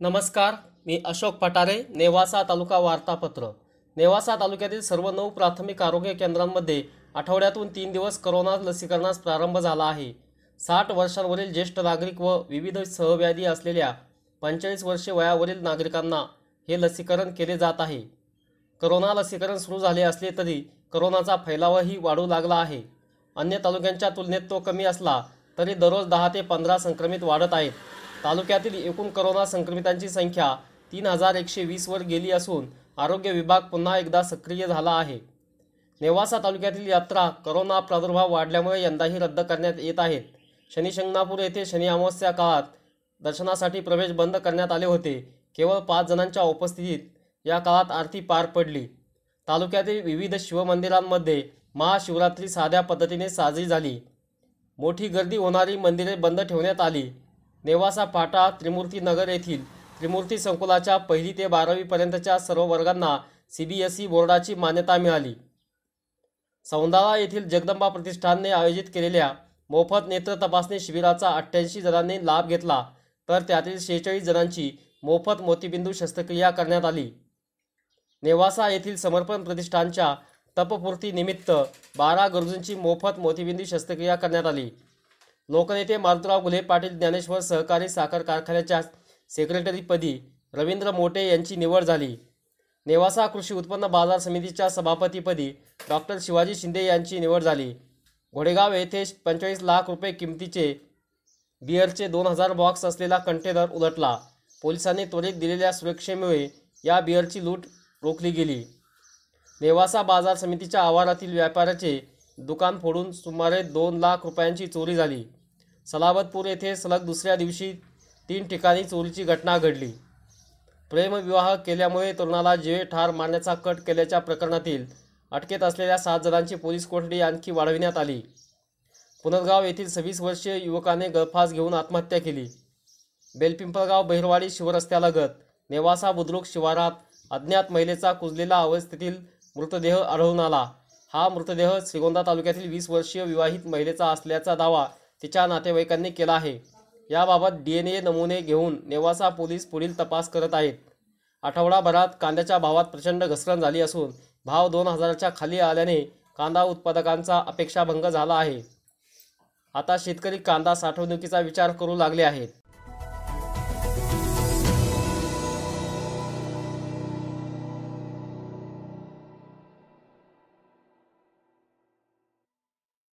नमस्कार मी अशोक पटारे नेवासा तालुका वार्तापत्र. नेवासा तालुक्यातील सर्व नऊ प्राथमिक आरोग्य केंद्रांमध्ये आठवड्यातून तीन दिवस करोना लसीकरणास प्रारंभ झाला आहे. साठ वर्षांवरील ज्येष्ठ नागरिक व विविध सहव्याधी असलेल्या पंचेचाळीस वर्षे वयावरील नागरिकांना हे लसीकरण केले जात आहे. करोना लसीकरण सुरू झाले असले तरी करोनाचा फैलावही वाढू लागला आहे. अन्य तालुक्यांच्या तुलनेत तो कमी असला तरी दररोज दहा ते पंधरा संक्रमित वाढत आहेत. तालुक्यातील एकूण करोना संक्रमितांची संख्या तीन हजार एकशे वीसवर गेली असून आरोग्य विभाग पुन्हा एकदा सक्रिय झाला आहे. नेवासा तालुक्यातील यात्रा करोना प्रादुर्भाव वाढल्यामुळे यंदाही रद्द करण्यात येत आहेत शनी शिंगणापूर येथे शनी अमावस्या काळात दर्शनासाठी प्रवेश बंद करण्यात आले होते. केवळ पाच जणांच्या उपस्थितीत या काळात आरती पार पडली. तालुक्यातील विविध शिवमंदिरांमध्ये महाशिवरात्री साध्या पद्धतीने साजरी झाली. मोठी गर्दी होणारी मंदिरे बंद ठेवण्यात आली. नेवासा पाटा त्रिमूर्तीनगर येथील त्रिमूर्ती संकुलाच्या पहिली ते बारावीपर्यंतच्या सर्व वर्गांना सी बी एस ई बोर्डाची मान्यता मिळाली. सौंदाळा येथील जगदंबा प्रतिष्ठानने आयोजित केलेल्या मोफत नेत्र तपासणी शिबिराचा अठ्ठ्याऐंशी जणांनी लाभ घेतला तर त्यातील शेहेचाळीस जणांची मोफत मोतीबिंदू शस्त्रक्रिया करण्यात आली. नेवासा येथील समर्पण प्रतिष्ठानच्या तपपूर्तीनिमित्त बारा गरजूंची मोफत मोतीबिंदू शस्त्रक्रिया करण्यात आली. लोकनेते मारुतराव गुल्हे पाटील ज्ञानेश्वर सहकारी साखर कारखान्याच्या सेक्रेटरीपदी रवींद्र मोटे यांची निवड झाली. नेवासा कृषी उत्पन्न बाजार समितीच्या सभापतीपदी डॉक्टर शिवाजी शिंदे यांची निवड झाली. घोडेगाव येथे पंचेचाळीस लाख रुपये किमतीचे बिअरचे दोन हजार बॉक्स असलेला कंटेनर उलटला. पोलिसांनी त्वरित दिलेल्या सुरक्षेमुळे या बिअरची लूट रोखली गेली. नेवासा बाजार समितीच्या आवारातील व्यापाऱ्याचे दुकान फोडून सुमारे दोन लाख रुपयांची चोरी झाली. सलाबतपूर येथे सलग दुसऱ्या दिवशी तीन ठिकाणी चोरीची घटना घडली. प्रेमविवाह केल्यामुळे तरुणाला जीवे ठार मारण्याचा कट केल्याच्या प्रकरणातील अटकेत असलेल्या सात जणांची पोलीस कोठडी आणखी वाढविण्यात आली. पुनर्गाव येथील सव्वीस वर्षीय युवकाने गळफास घेऊन आत्महत्या केली. बेलपिंपळगाव बहिरवाडी शिवरस्त्यालगत नेवासा बुद्रुक शिवारात अज्ञात महिलेचा कुजलेला अवस्थेतील मृतदेह आढळून आला. हा मृतदेह श्रीगोंदा तालुक्यातील वीस वर्षीय विवाहित महिलेचा असल्याचा दावा तिच्या नातेवाईकांनी केला आहे. याबाबत डी एन ए नमुने घेऊन नेवासा पोलीस पुढील तपास करत आहेत. आठवडाभरात कांद्याच्या भावात प्रचंड घसरण झाली असून भाव दोन हजाराच्या खाली आल्याने कांदा उत्पादकांचा अपेक्षाभंग झाला आहे. आता शेतकरी कांदा साठवणुकीचा विचार करू लागले आहेत.